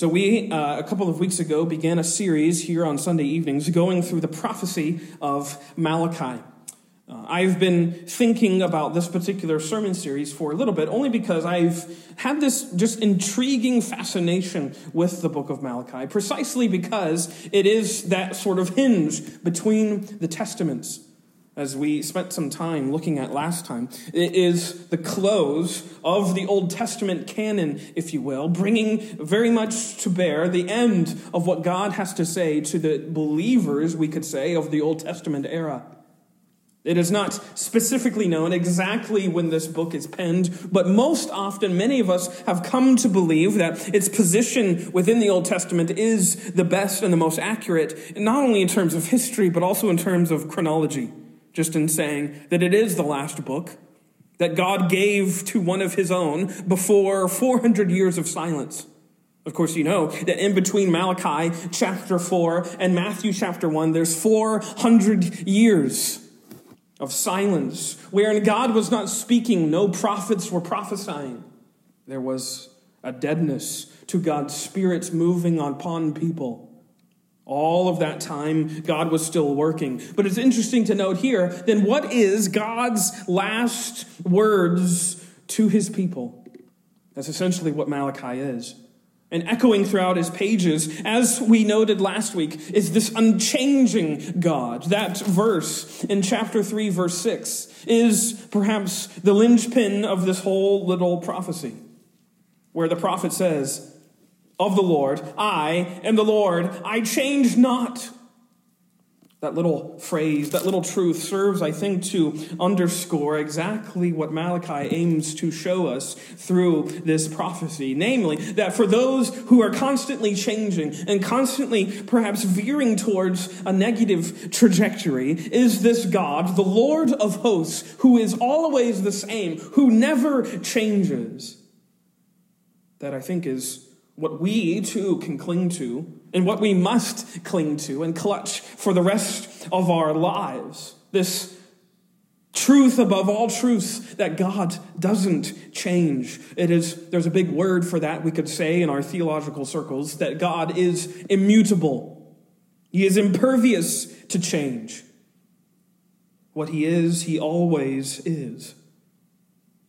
So, we, uh, a couple of weeks ago, began a series here on Sunday evenings going through the prophecy of Malachi. Uh, I've been thinking about this particular sermon series for a little bit, only because I've had this just intriguing fascination with the book of Malachi, precisely because it is that sort of hinge between the testaments. As we spent some time looking at last time, it is the close of the Old Testament canon, if you will, bringing very much to bear the end of what God has to say to the believers, we could say, of the Old Testament era. It is not specifically known exactly when this book is penned, but most often many of us have come to believe that its position within the Old Testament is the best and the most accurate, not only in terms of history, but also in terms of chronology. Just in saying that it is the last book that God gave to one of his own before 400 years of silence. Of course, you know that in between Malachi chapter 4 and Matthew chapter 1, there's 400 years of silence, wherein God was not speaking, no prophets were prophesying. There was a deadness to God's Spirit moving upon people. All of that time, God was still working. But it's interesting to note here then what is God's last words to his people? That's essentially what Malachi is. And echoing throughout his pages, as we noted last week, is this unchanging God. That verse in chapter 3, verse 6, is perhaps the linchpin of this whole little prophecy, where the prophet says, Of the Lord, I am the Lord, I change not. That little phrase, that little truth serves, I think, to underscore exactly what Malachi aims to show us through this prophecy. Namely, that for those who are constantly changing and constantly perhaps veering towards a negative trajectory, is this God, the Lord of hosts, who is always the same, who never changes. That I think is what we too can cling to and what we must cling to and clutch for the rest of our lives. This truth above all truths that God doesn't change. It is there's a big word for that we could say in our theological circles that God is immutable. He is impervious to change. What he is, he always is.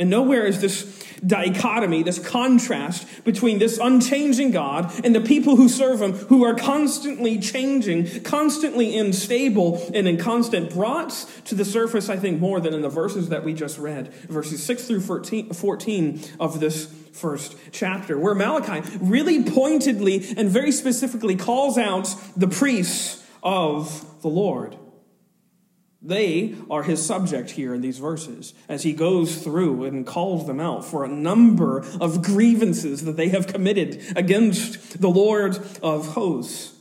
And nowhere is this dichotomy, this contrast between this unchanging God and the people who serve him, who are constantly changing, constantly unstable, and in constant brought to the surface, I think, more than in the verses that we just read, verses 6 through 14 of this first chapter, where Malachi really pointedly and very specifically calls out the priests of the Lord. They are his subject here in these verses as he goes through and calls them out for a number of grievances that they have committed against the Lord of hosts.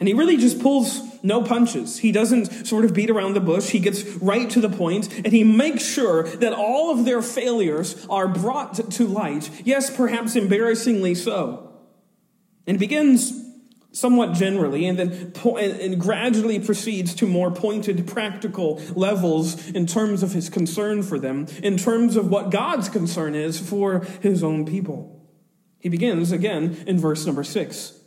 And he really just pulls no punches. He doesn't sort of beat around the bush. He gets right to the point and he makes sure that all of their failures are brought to light. Yes, perhaps embarrassingly so. And begins somewhat generally, and then po- and gradually proceeds to more pointed practical levels in terms of his concern for them, in terms of what God's concern is for his own people. He begins again in verse number six.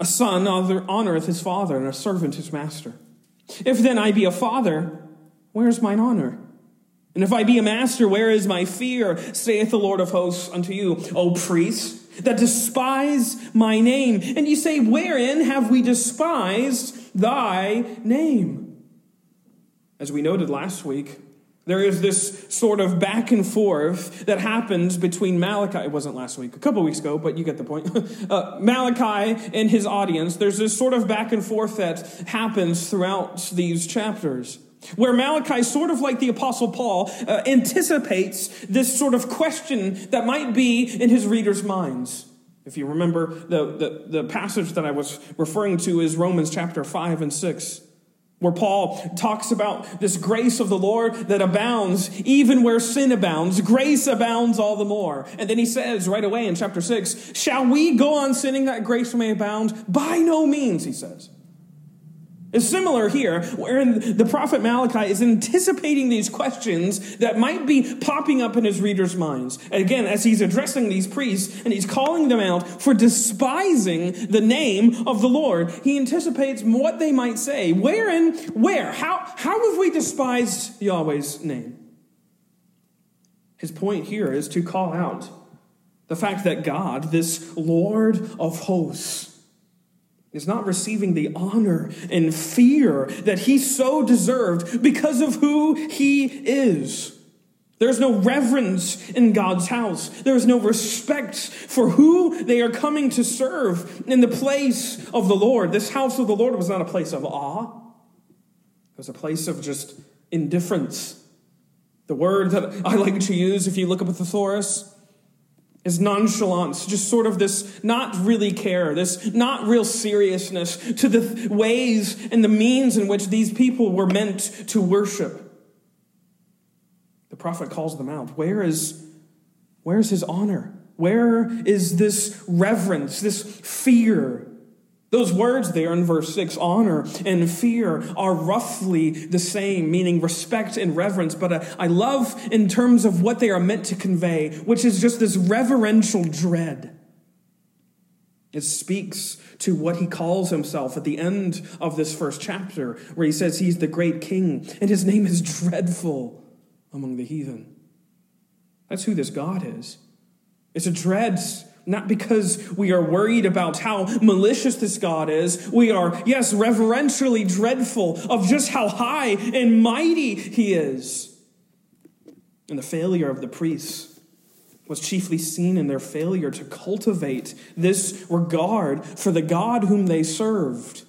A son honoreth his father, and a servant his master. If then I be a father, where is mine honor? And if I be a master, where is my fear? saith the Lord of hosts unto you, O priests that despise my name. And you say, Wherein have we despised thy name? As we noted last week, there is this sort of back and forth that happens between Malachi. It wasn't last week, a couple weeks ago, but you get the point. uh, Malachi and his audience. There's this sort of back and forth that happens throughout these chapters. Where Malachi, sort of like the Apostle Paul, uh, anticipates this sort of question that might be in his readers' minds. If you remember, the, the, the passage that I was referring to is Romans chapter 5 and 6, where Paul talks about this grace of the Lord that abounds even where sin abounds. Grace abounds all the more. And then he says right away in chapter 6, Shall we go on sinning that grace may abound? By no means, he says. Similar here, wherein the prophet Malachi is anticipating these questions that might be popping up in his readers' minds. Again, as he's addressing these priests and he's calling them out for despising the name of the Lord, he anticipates what they might say. Wherein, where? How, how have we despised Yahweh's name? His point here is to call out the fact that God, this Lord of hosts, is not receiving the honor and fear that he so deserved because of who he is. There's no reverence in God's house. There's no respect for who they are coming to serve in the place of the Lord. This house of the Lord was not a place of awe, it was a place of just indifference. The word that I like to use, if you look up a thesaurus, is nonchalance, just sort of this not really care, this not real seriousness to the ways and the means in which these people were meant to worship. The prophet calls them out. Where is, where is his honor? Where is this reverence, this fear? Those words there in verse 6, honor and fear, are roughly the same, meaning respect and reverence. But uh, I love in terms of what they are meant to convey, which is just this reverential dread. It speaks to what he calls himself at the end of this first chapter, where he says he's the great king and his name is dreadful among the heathen. That's who this God is. It's a dread not because we are worried about how malicious this God is. We are, yes, reverentially dreadful of just how high and mighty he is. And the failure of the priests was chiefly seen in their failure to cultivate this regard for the God whom they served.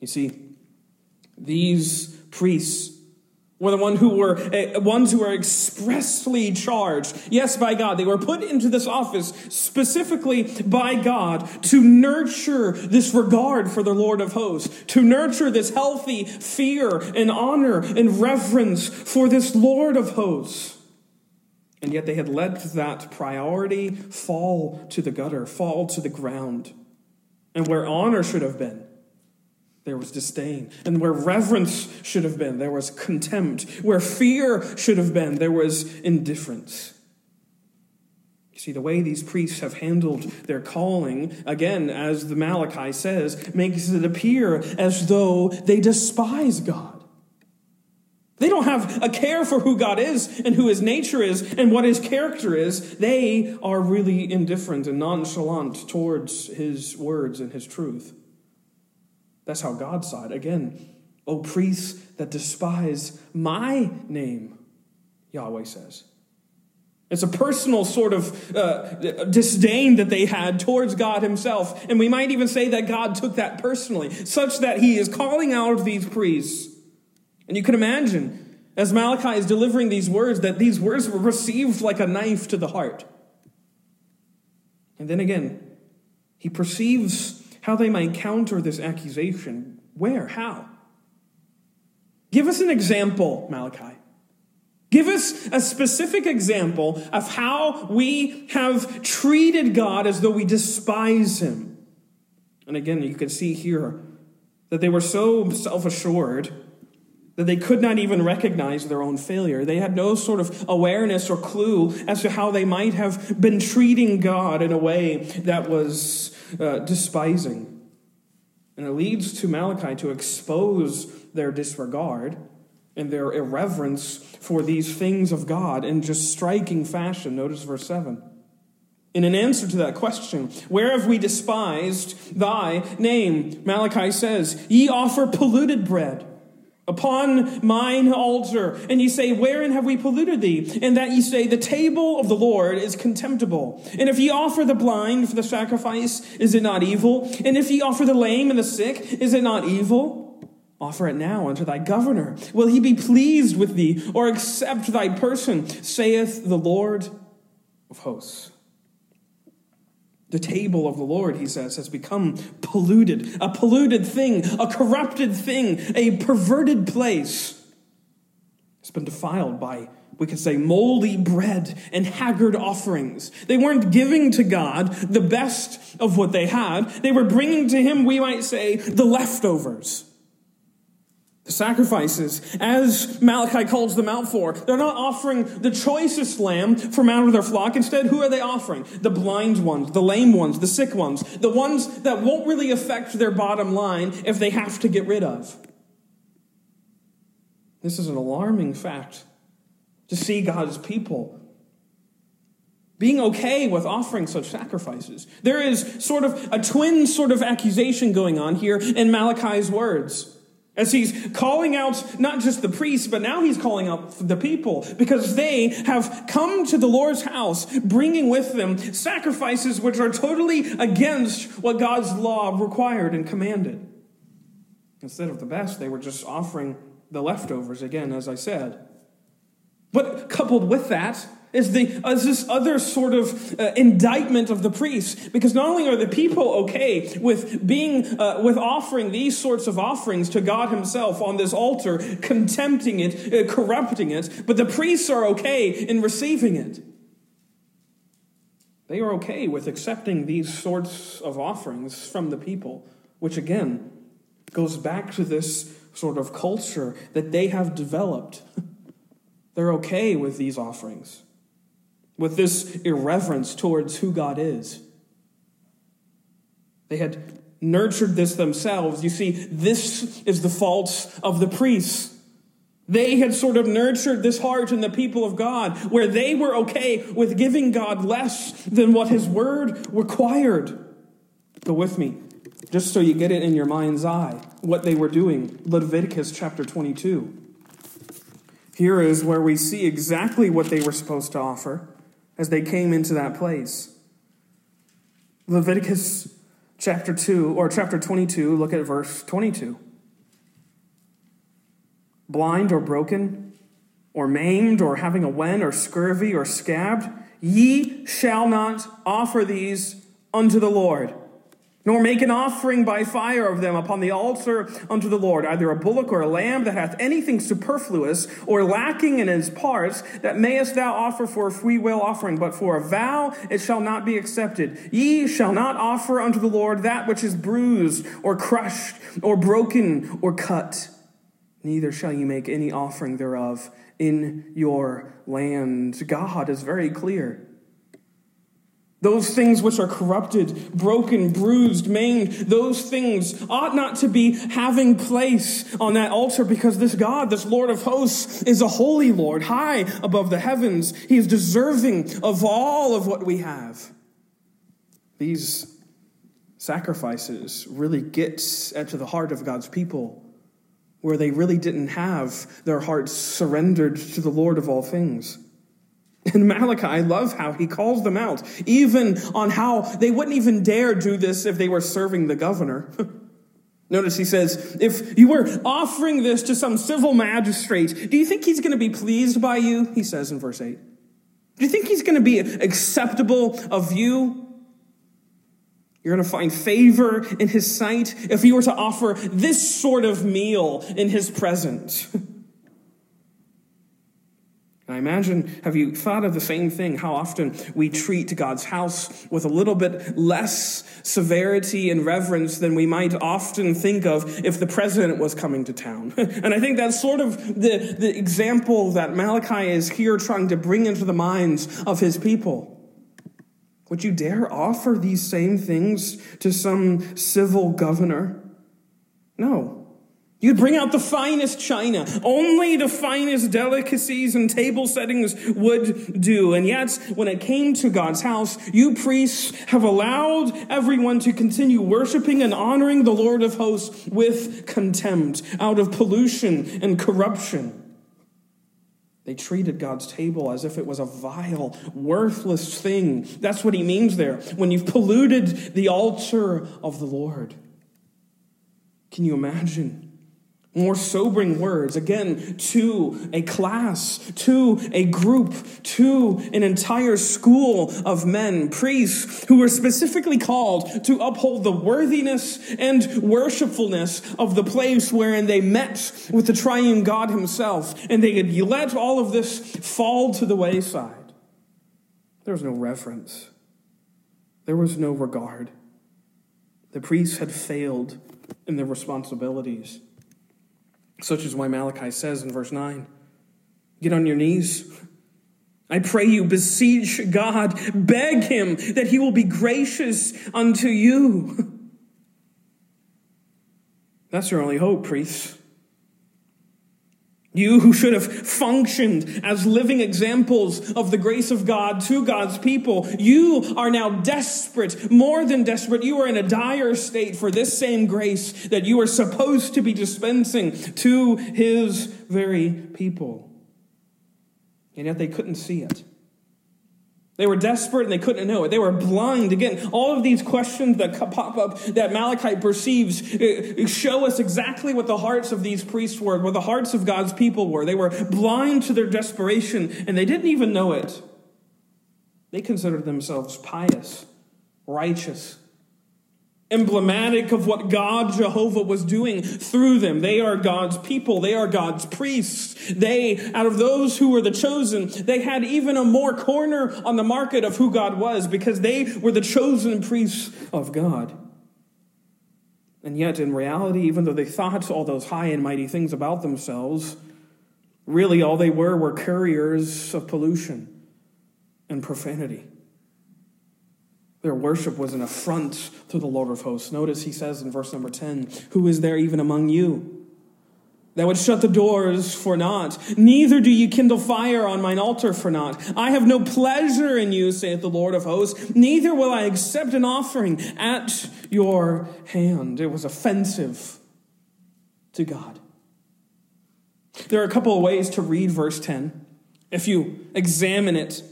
You see, these priests were the one who were uh, ones who were expressly charged. Yes by god. They were put into this office specifically by god to nurture this regard for the lord of hosts to nurture this healthy fear and honor and reverence for this lord of hosts. And yet they had let that priority fall to the gutter fall to the ground. And where honor should have been there was disdain. And where reverence should have been, there was contempt. Where fear should have been, there was indifference. You see, the way these priests have handled their calling, again, as the Malachi says, makes it appear as though they despise God. They don't have a care for who God is and who his nature is and what his character is. They are really indifferent and nonchalant towards his words and his truth. That's how God saw it. Again, O priests that despise my name, Yahweh says. It's a personal sort of uh, disdain that they had towards God Himself. And we might even say that God took that personally, such that He is calling out these priests. And you can imagine, as Malachi is delivering these words, that these words were received like a knife to the heart. And then again, he perceives how they might counter this accusation. Where? How? Give us an example, Malachi. Give us a specific example of how we have treated God as though we despise him. And again, you can see here that they were so self assured that they could not even recognize their own failure. They had no sort of awareness or clue as to how they might have been treating God in a way that was uh, despising. And it leads to Malachi to expose their disregard and their irreverence for these things of God in just striking fashion. Notice verse 7. In an answer to that question, where have we despised thy name? Malachi says, Ye offer polluted bread upon mine altar. And ye say, Wherein have we polluted thee? And that ye say, The table of the Lord is contemptible. And if ye offer the blind for the sacrifice, is it not evil? And if ye offer the lame and the sick, is it not evil? Offer it now unto thy governor. Will he be pleased with thee, or accept thy person, saith the Lord of hosts? The table of the Lord, he says, has become polluted, a polluted thing, a corrupted thing, a perverted place. It's been defiled by, we could say, moldy bread and haggard offerings. They weren't giving to God the best of what they had. They were bringing to Him, we might say, the leftovers. Sacrifices, as Malachi calls them out for, they're not offering the choicest lamb from out of their flock. Instead, who are they offering? The blind ones, the lame ones, the sick ones, the ones that won't really affect their bottom line if they have to get rid of. This is an alarming fact to see God's people being okay with offering such sacrifices. There is sort of a twin sort of accusation going on here in Malachi's words. As he's calling out not just the priests, but now he's calling out the people because they have come to the Lord's house bringing with them sacrifices which are totally against what God's law required and commanded. Instead of the best, they were just offering the leftovers, again, as I said. But coupled with that, is, the, is this other sort of uh, indictment of the priests. Because not only are the people okay with being, uh, with offering these sorts of offerings to God Himself on this altar, contempting it, uh, corrupting it, but the priests are okay in receiving it. They are okay with accepting these sorts of offerings from the people, which again goes back to this sort of culture that they have developed. They're okay with these offerings with this irreverence towards who God is. They had nurtured this themselves. You see, this is the fault of the priests. They had sort of nurtured this heart in the people of God where they were okay with giving God less than what his word required. Go with me, just so you get it in your mind's eye, what they were doing. Leviticus chapter 22. Here is where we see exactly what they were supposed to offer as they came into that place. Leviticus chapter 2, or chapter 22, look at verse 22. Blind or broken, or maimed, or having a wen, or scurvy, or scabbed, ye shall not offer these unto the Lord nor make an offering by fire of them upon the altar unto the Lord, either a bullock or a lamb that hath anything superfluous or lacking in its parts, that mayest thou offer for a free will offering, but for a vow it shall not be accepted. Ye shall not offer unto the Lord that which is bruised or crushed or broken or cut. Neither shall ye make any offering thereof in your land. God is very clear. Those things which are corrupted, broken, bruised, maimed, those things ought not to be having place on that altar because this God, this Lord of hosts, is a holy Lord, high above the heavens. He is deserving of all of what we have. These sacrifices really get to the heart of God's people where they really didn't have their hearts surrendered to the Lord of all things. In Malachi, I love how he calls them out, even on how they wouldn't even dare do this if they were serving the governor. Notice he says, if you were offering this to some civil magistrate, do you think he's going to be pleased by you? He says in verse 8. Do you think he's going to be acceptable of you? You're going to find favor in his sight if you were to offer this sort of meal in his presence. I imagine, have you thought of the same thing? How often we treat God's house with a little bit less severity and reverence than we might often think of if the president was coming to town. and I think that's sort of the, the example that Malachi is here trying to bring into the minds of his people. Would you dare offer these same things to some civil governor? No. You'd bring out the finest china. Only the finest delicacies and table settings would do. And yet, when it came to God's house, you priests have allowed everyone to continue worshiping and honoring the Lord of hosts with contempt, out of pollution and corruption. They treated God's table as if it was a vile, worthless thing. That's what he means there. When you've polluted the altar of the Lord. Can you imagine? More sobering words, again, to a class, to a group, to an entire school of men, priests, who were specifically called to uphold the worthiness and worshipfulness of the place wherein they met with the triune God himself. And they had let all of this fall to the wayside. There was no reverence, there was no regard. The priests had failed in their responsibilities. Such is why Malachi says in verse 9 Get on your knees. I pray you, beseech God, beg him that he will be gracious unto you. That's your only hope, priests. You who should have functioned as living examples of the grace of God to God's people, you are now desperate, more than desperate. You are in a dire state for this same grace that you are supposed to be dispensing to His very people. And yet they couldn't see it. They were desperate and they couldn't know it. They were blind. Again, all of these questions that pop up that Malachi perceives uh, show us exactly what the hearts of these priests were, what the hearts of God's people were. They were blind to their desperation and they didn't even know it. They considered themselves pious, righteous, emblematic of what God Jehovah was doing through them. They are God's people. They are God's priests. They, out of those who were the chosen, they had even a more corner on the market of who God was because they were the chosen priests of God. And yet, in reality, even though they thought all those high and mighty things about themselves, really all they were were couriers of pollution and profanity. Their worship was an affront to the Lord of hosts. Notice he says in verse number 10 Who is there even among you? that would shut the doors for naught. Neither do you kindle fire on mine altar for naught. I have no pleasure in you, saith the Lord of hosts. Neither will I accept an offering at your hand. It was offensive to God. There are a couple of ways to read verse 10. If you examine it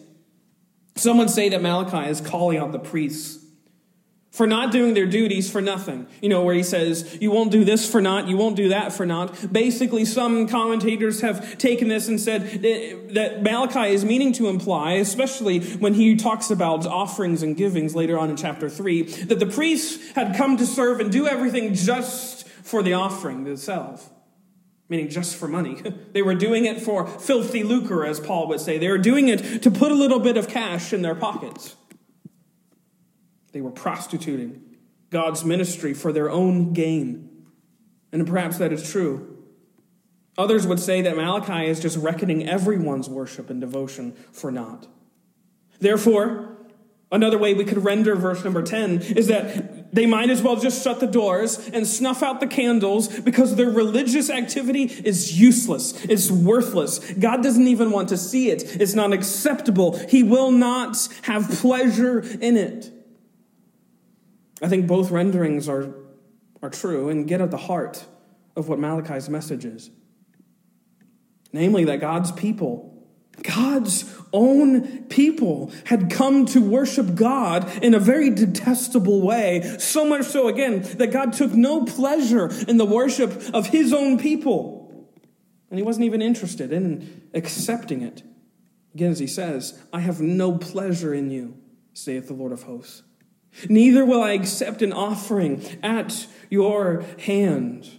Someone say that Malachi is calling out the priests for not doing their duties for nothing. You know, where he says, you won't do this for naught, you won't do that for naught. Basically, some commentators have taken this and said that Malachi is meaning to imply, especially when he talks about offerings and givings later on in chapter 3, that the priests had come to serve and do everything just for the offering itself meaning just for money. they were doing it for filthy lucre, as Paul would say. They were doing it to put a little bit of cash in their pockets. They were prostituting God's ministry for their own gain. And perhaps that is true. Others would say that Malachi is just reckoning everyone's worship and devotion for naught. Therefore, Another way we could render verse number 10 is that they might as well just shut the doors and snuff out the candles because their religious activity is useless. It's worthless. God doesn't even want to see it. It's not acceptable. He will not have pleasure in it. I think both renderings are, are true and get at the heart of what Malachi's message is. Namely, that God's people God's own people had come to worship God in a very detestable way. So much so, again, that God took no pleasure in the worship of his own people. And he wasn't even interested in accepting it. Again, as he says, I have no pleasure in you, saith the Lord of hosts. Neither will I accept an offering at your hand.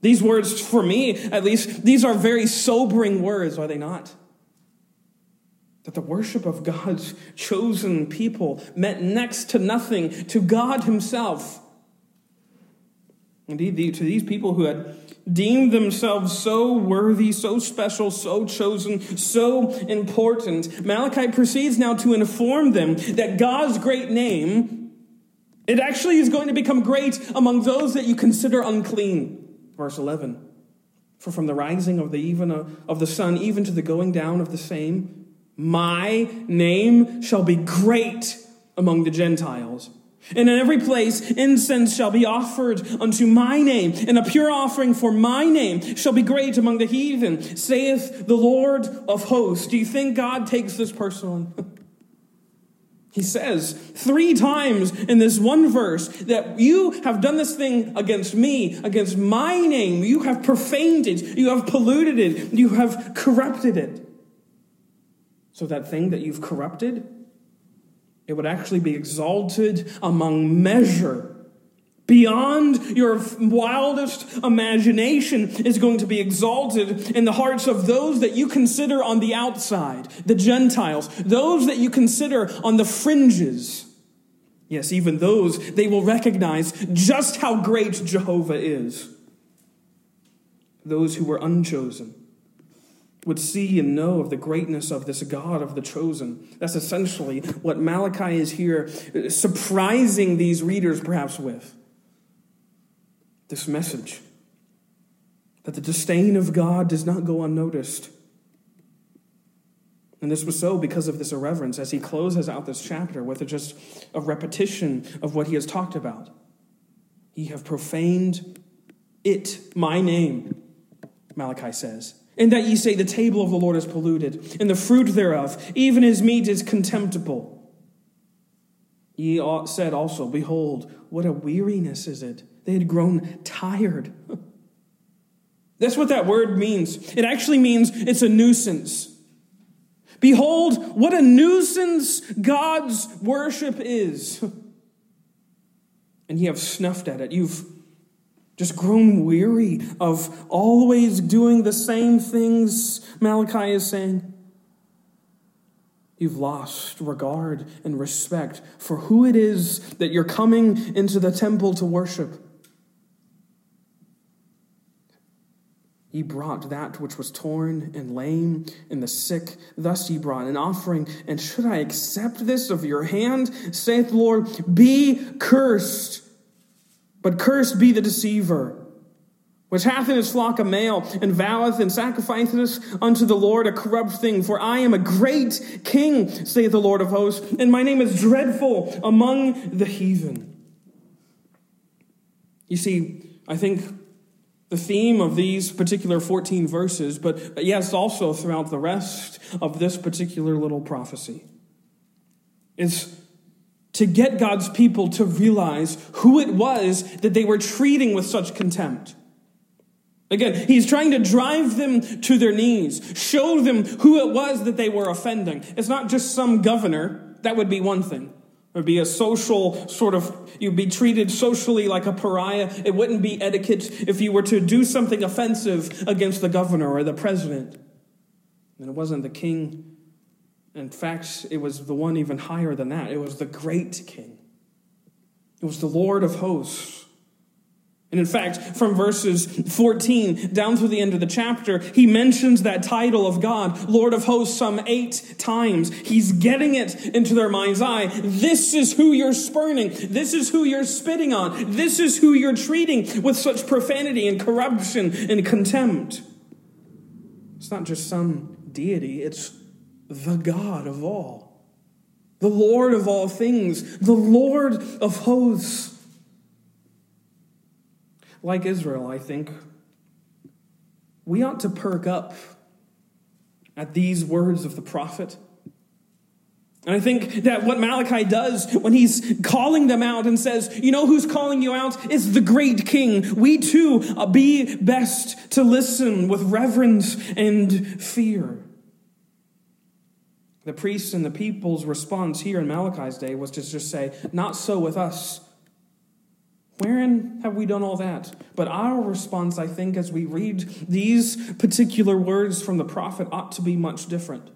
These words, for me at least, these are very sobering words, are they not? That the worship of God's chosen people meant next to nothing to God Himself. Indeed, to these people who had deemed themselves so worthy, so special, so chosen, so important, Malachi proceeds now to inform them that God's great name, it actually is going to become great among those that you consider unclean. Verse 11. For from the rising of the even uh, of the sun even to the going down of the same, my name shall be great among the Gentiles. And in every place incense shall be offered unto my name, and a pure offering for my name shall be great among the heathen, saith the Lord of hosts. Do you think God takes this personally? He says three times in this one verse that you have done this thing against me, against my name. You have profaned it. You have polluted it. You have corrupted it. So that thing that you've corrupted, it would actually be exalted among measure beyond your wildest imagination is going to be exalted in the hearts of those that you consider on the outside, the Gentiles, those that you consider on the fringes. Yes, even those, they will recognize just how great Jehovah is. Those who were unchosen would see and know of the greatness of this God of the chosen. That's essentially what Malachi is here uh, surprising these readers perhaps with this message that the disdain of God does not go unnoticed. And this was so because of this irreverence as he closes out this chapter with just a repetition of what he has talked about. Ye have profaned it, my name, Malachi says. And that ye say, The table of the Lord is polluted, and the fruit thereof, even his meat, is contemptible. Ye said also, Behold, what a weariness is it they had grown tired. That's what that word means. It actually means it's a nuisance. Behold, what a nuisance God's worship is. And you have snuffed at it. You've just grown weary of always doing the same things, Malachi is saying. You've lost regard and respect for who it is that you're coming into the temple to worship. He brought that which was torn and lame and the sick. Thus ye brought an offering. And should I accept this of your hand? saith the Lord, Be cursed. But cursed be the deceiver, which hath in his flock a male, and voweth and sacrificeth unto the Lord a corrupt thing. For I am a great king, saith the Lord of hosts, and my name is dreadful among the heathen. You see, I think the theme of these particular 14 verses, but yes, also throughout the rest of this particular little prophecy, is to get God's people to realize who it was that they were treating with such contempt. Again, he's trying to drive them to their knees, show them who it was that they were offending. It's not just some governor, that would be one thing. It would be a social sort of, you'd be treated socially like a pariah. It wouldn't be etiquette if you were to do something offensive against the governor or the president. And it wasn't the king. In fact, it was the one even higher than that. It was the great king. It was the Lord of hosts. And in fact, from verses 14 down through the end of the chapter, he mentions that title of God, Lord of hosts, some eight times. He's getting it into their mind's eye. This is who you're spurning. This is who you're spitting on. This is who you're treating with such profanity and corruption and contempt. It's not just some deity, it's the God of all, the Lord of all things, the Lord of hosts. Like Israel, I think, we ought to perk up at these words of the prophet. And I think that what Malachi does when he's calling them out and says, You know who's calling you out? Is the great king. We too uh, be best to listen with reverence and fear. The priests and the people's response here in Malachi's day was to just say, Not so with us. Wherein have we done all that? But our response, I think, as we read these particular words from the prophet, ought to be much different.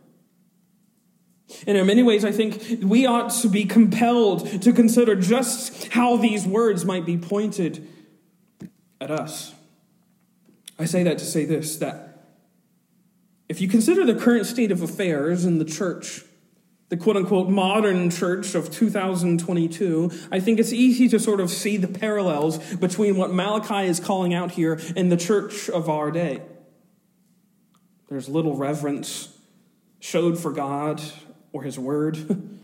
And in many ways, I think we ought to be compelled to consider just how these words might be pointed at us. I say that to say this that if you consider the current state of affairs in the church, the quote unquote modern church of 2022, I think it's easy to sort of see the parallels between what Malachi is calling out here and the church of our day. There's little reverence showed for God or His Word.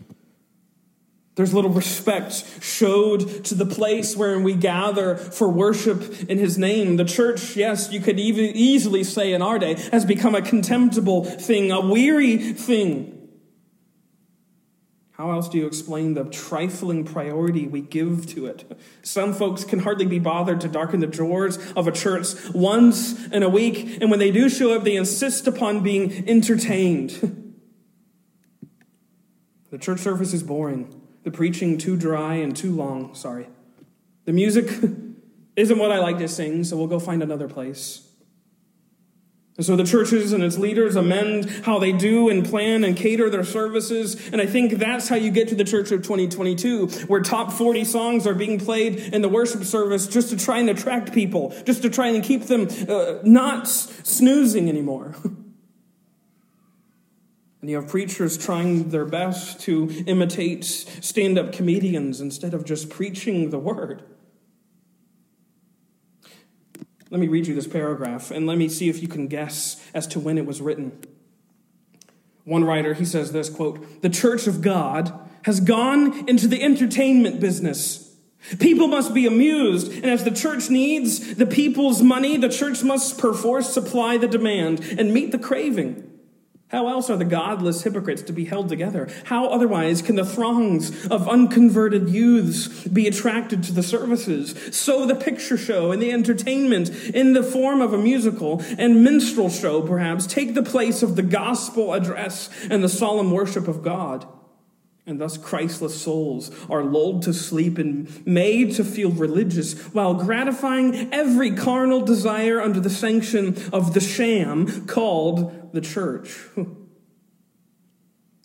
There's little respect showed to the place wherein we gather for worship in His name. The church, yes, you could even easily say in our day, has become a contemptible thing, a weary thing. How else do you explain the trifling priority we give to it? Some folks can hardly be bothered to darken the drawers of a church once in a week, and when they do show up, they insist upon being entertained. the church service is boring, the preaching too dry and too long, sorry. The music isn't what I like to sing, so we'll go find another place. And so the churches and its leaders amend how they do and plan and cater their services. And I think that's how you get to the church of 2022, where top 40 songs are being played in the worship service just to try and attract people, just to try and keep them uh, not snoozing anymore. And you have preachers trying their best to imitate stand up comedians instead of just preaching the word. Let me read you this paragraph and let me see if you can guess as to when it was written. One writer, he says this quote, "The church of God has gone into the entertainment business. People must be amused, and as the church needs the people's money, the church must perforce supply the demand and meet the craving. How else are the godless hypocrites to be held together? How otherwise can the throngs of unconverted youths be attracted to the services? So the picture show and the entertainment in the form of a musical and minstrel show, perhaps, take the place of the gospel address and the solemn worship of God. And thus, Christless souls are lulled to sleep and made to feel religious while gratifying every carnal desire under the sanction of the sham called the church.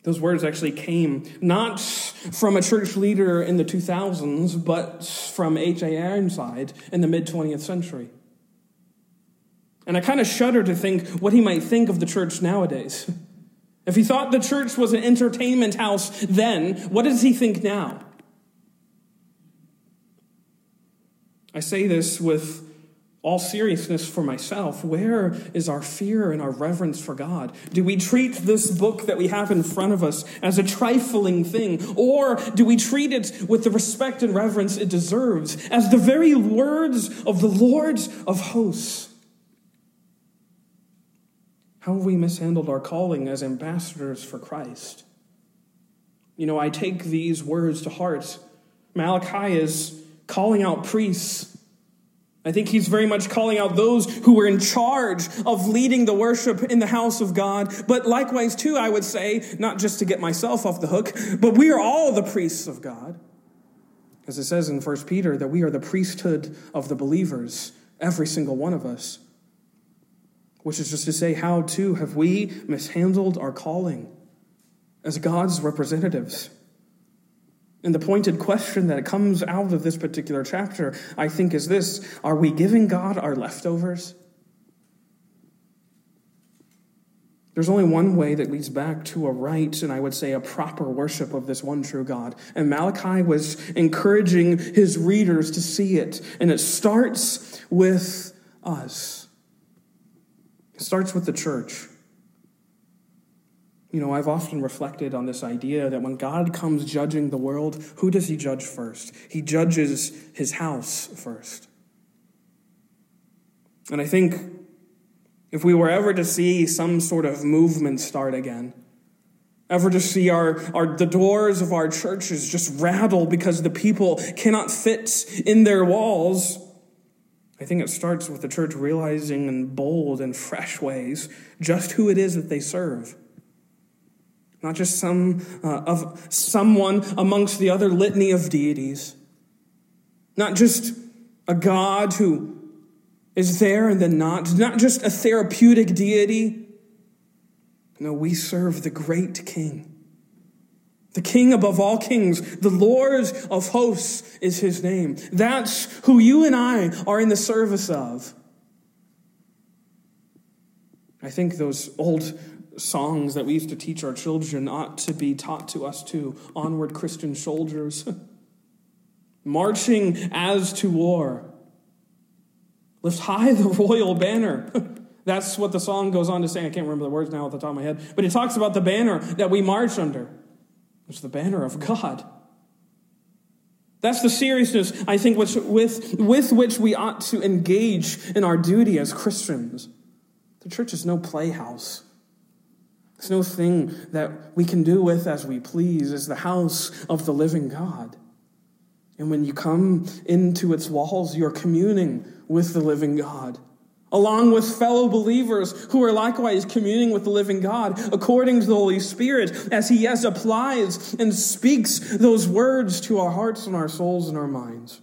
Those words actually came not from a church leader in the 2000s, but from H.A. Ironside in the mid 20th century. And I kind of shudder to think what he might think of the church nowadays. If he thought the church was an entertainment house then, what does he think now? I say this with all seriousness for myself. Where is our fear and our reverence for God? Do we treat this book that we have in front of us as a trifling thing? Or do we treat it with the respect and reverence it deserves as the very words of the Lord of hosts? How have we mishandled our calling as ambassadors for Christ? You know, I take these words to heart. Malachi is calling out priests. I think he's very much calling out those who were in charge of leading the worship in the house of God. But likewise, too, I would say, not just to get myself off the hook, but we are all the priests of God. As it says in 1 Peter, that we are the priesthood of the believers, every single one of us which is just to say, how too have we mishandled our calling as God's representatives? And the pointed question that comes out of this particular chapter, I think, is this Are we giving God our leftovers? There's only one way that leads back to a right and I would say a proper worship of this one true God. And Malachi was encouraging his readers to see it. And it starts with us. It starts with the church. You know, I've often reflected on this idea that when God comes judging the world, who does he judge first? He judges his house first. And I think if we were ever to see some sort of movement start again, ever to see our, our the doors of our churches just rattle because the people cannot fit in their walls, I think it starts with the church realizing in bold and fresh ways just who it is that they serve. Not just some uh, of someone amongst the other litany of deities. Not just a God who is there and then not. Not just a therapeutic deity. No, we serve the great King the king above all kings, the Lord of hosts is his name. That's who you and I are in the service of. I think those old songs that we used to teach our children ought to be taught to us too. Onward, Christian soldiers. Marching as to war. Lift high the royal banner. That's what the song goes on to say. I can't remember the words now at the top of my head. But it talks about the banner that we march under. It's the banner of God. That's the seriousness, I think, which, with, with which we ought to engage in our duty as Christians. The church is no playhouse. There's no thing that we can do with as we please is the house of the living God. And when you come into its walls, you're communing with the living God, along with fellow believers who are likewise communing with the living God according to the Holy Spirit as He, yes, applies and speaks those words to our hearts and our souls and our minds.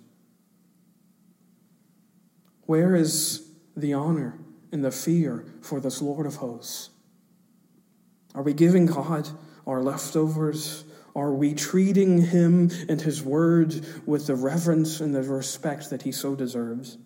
Where is the honor and the fear for this Lord of hosts? Are we giving God our leftovers? Are we treating him and his word with the reverence and the respect that he so deserves?